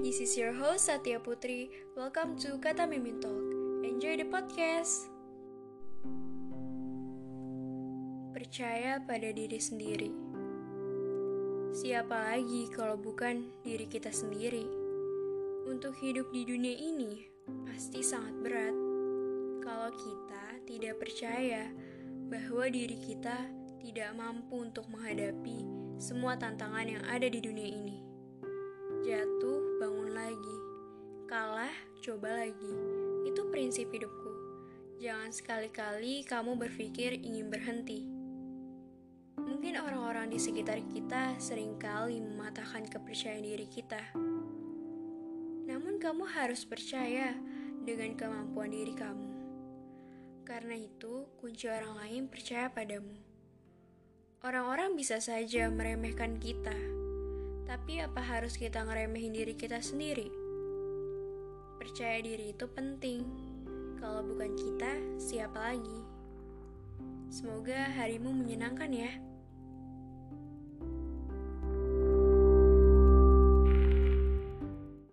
this is your host Satya Putri. Welcome to Kata Mimin Talk. Enjoy the podcast. Percaya pada diri sendiri. Siapa lagi kalau bukan diri kita sendiri? Untuk hidup di dunia ini pasti sangat berat kalau kita tidak percaya bahwa diri kita tidak mampu untuk menghadapi semua tantangan yang ada di dunia ini. Jatuh. Kalah, coba lagi. Itu prinsip hidupku. Jangan sekali-kali kamu berpikir ingin berhenti. Mungkin orang-orang di sekitar kita sering kali mematahkan kepercayaan diri kita. Namun kamu harus percaya dengan kemampuan diri kamu. Karena itu, kunci orang lain percaya padamu. Orang-orang bisa saja meremehkan kita, tapi apa harus kita ngeremehin diri kita sendiri? Percaya diri itu penting. Kalau bukan kita, siapa lagi? Semoga harimu menyenangkan ya.